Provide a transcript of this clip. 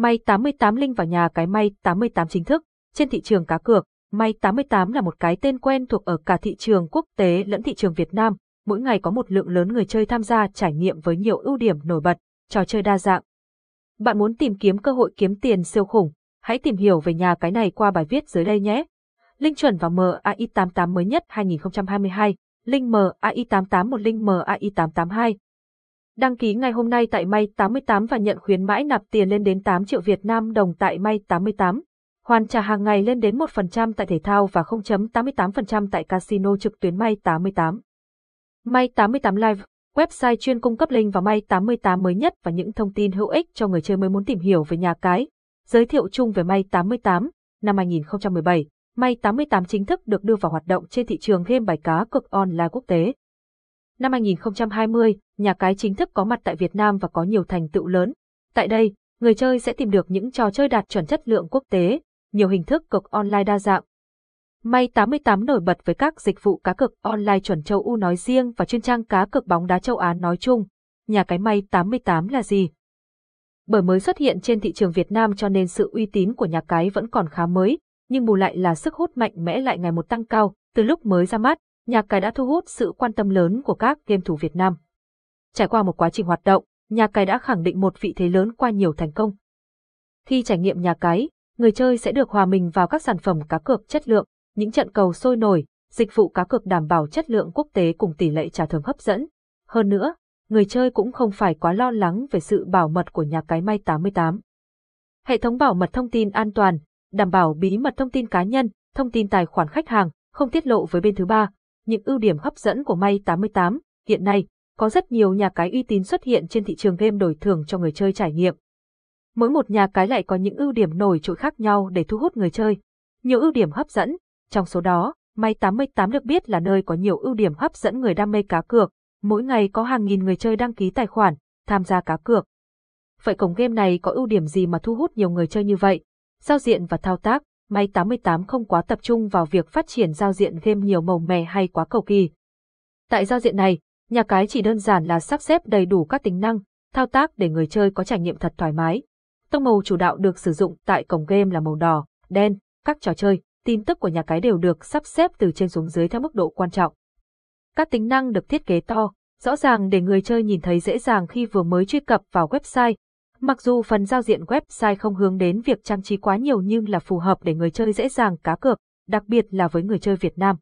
May 88 linh vào nhà cái May 88 chính thức. Trên thị trường cá cược, May 88 là một cái tên quen thuộc ở cả thị trường quốc tế lẫn thị trường Việt Nam. Mỗi ngày có một lượng lớn người chơi tham gia trải nghiệm với nhiều ưu điểm nổi bật, trò chơi đa dạng. Bạn muốn tìm kiếm cơ hội kiếm tiền siêu khủng? Hãy tìm hiểu về nhà cái này qua bài viết dưới đây nhé. Linh chuẩn vào MAI88 mới nhất 2022, Linh MAI88 một Linh MAI882. Đăng ký ngay hôm nay tại May 88 và nhận khuyến mãi nạp tiền lên đến 8 triệu Việt Nam đồng tại May 88. Hoàn trả hàng ngày lên đến 1% tại thể thao và 0.88% tại casino trực tuyến May 88. May 88 Live, website chuyên cung cấp link vào May 88 mới nhất và những thông tin hữu ích cho người chơi mới muốn tìm hiểu về nhà cái. Giới thiệu chung về May 88, năm 2017, May 88 chính thức được đưa vào hoạt động trên thị trường game bài cá cược online quốc tế. Năm 2020, nhà cái chính thức có mặt tại Việt Nam và có nhiều thành tựu lớn. Tại đây, người chơi sẽ tìm được những trò chơi đạt chuẩn chất lượng quốc tế, nhiều hình thức cực online đa dạng. May 88 nổi bật với các dịch vụ cá cược online chuẩn châu u nói riêng và chuyên trang cá cược bóng đá châu Á nói chung. Nhà cái May 88 là gì? Bởi mới xuất hiện trên thị trường Việt Nam cho nên sự uy tín của nhà cái vẫn còn khá mới, nhưng bù lại là sức hút mạnh mẽ lại ngày một tăng cao. Từ lúc mới ra mắt, nhà cái đã thu hút sự quan tâm lớn của các game thủ Việt Nam. Trải qua một quá trình hoạt động, nhà cái đã khẳng định một vị thế lớn qua nhiều thành công. Khi trải nghiệm nhà cái, người chơi sẽ được hòa mình vào các sản phẩm cá cược chất lượng, những trận cầu sôi nổi, dịch vụ cá cược đảm bảo chất lượng quốc tế cùng tỷ lệ trả thưởng hấp dẫn. Hơn nữa, người chơi cũng không phải quá lo lắng về sự bảo mật của nhà cái May 88. Hệ thống bảo mật thông tin an toàn, đảm bảo bí mật thông tin cá nhân, thông tin tài khoản khách hàng, không tiết lộ với bên thứ ba. Những ưu điểm hấp dẫn của May 88, hiện nay, có rất nhiều nhà cái uy tín xuất hiện trên thị trường game đổi thưởng cho người chơi trải nghiệm. Mỗi một nhà cái lại có những ưu điểm nổi trội khác nhau để thu hút người chơi. Nhiều ưu điểm hấp dẫn, trong số đó, May 88 được biết là nơi có nhiều ưu điểm hấp dẫn người đam mê cá cược, mỗi ngày có hàng nghìn người chơi đăng ký tài khoản, tham gia cá cược. Vậy cổng game này có ưu điểm gì mà thu hút nhiều người chơi như vậy? Giao diện và thao tác, May 88 không quá tập trung vào việc phát triển giao diện game nhiều màu mè hay quá cầu kỳ. Tại giao diện này, nhà cái chỉ đơn giản là sắp xếp đầy đủ các tính năng, thao tác để người chơi có trải nghiệm thật thoải mái. Tông màu chủ đạo được sử dụng tại cổng game là màu đỏ, đen, các trò chơi, tin tức của nhà cái đều được sắp xếp từ trên xuống dưới theo mức độ quan trọng. Các tính năng được thiết kế to, rõ ràng để người chơi nhìn thấy dễ dàng khi vừa mới truy cập vào website. Mặc dù phần giao diện website không hướng đến việc trang trí quá nhiều nhưng là phù hợp để người chơi dễ dàng cá cược, đặc biệt là với người chơi Việt Nam.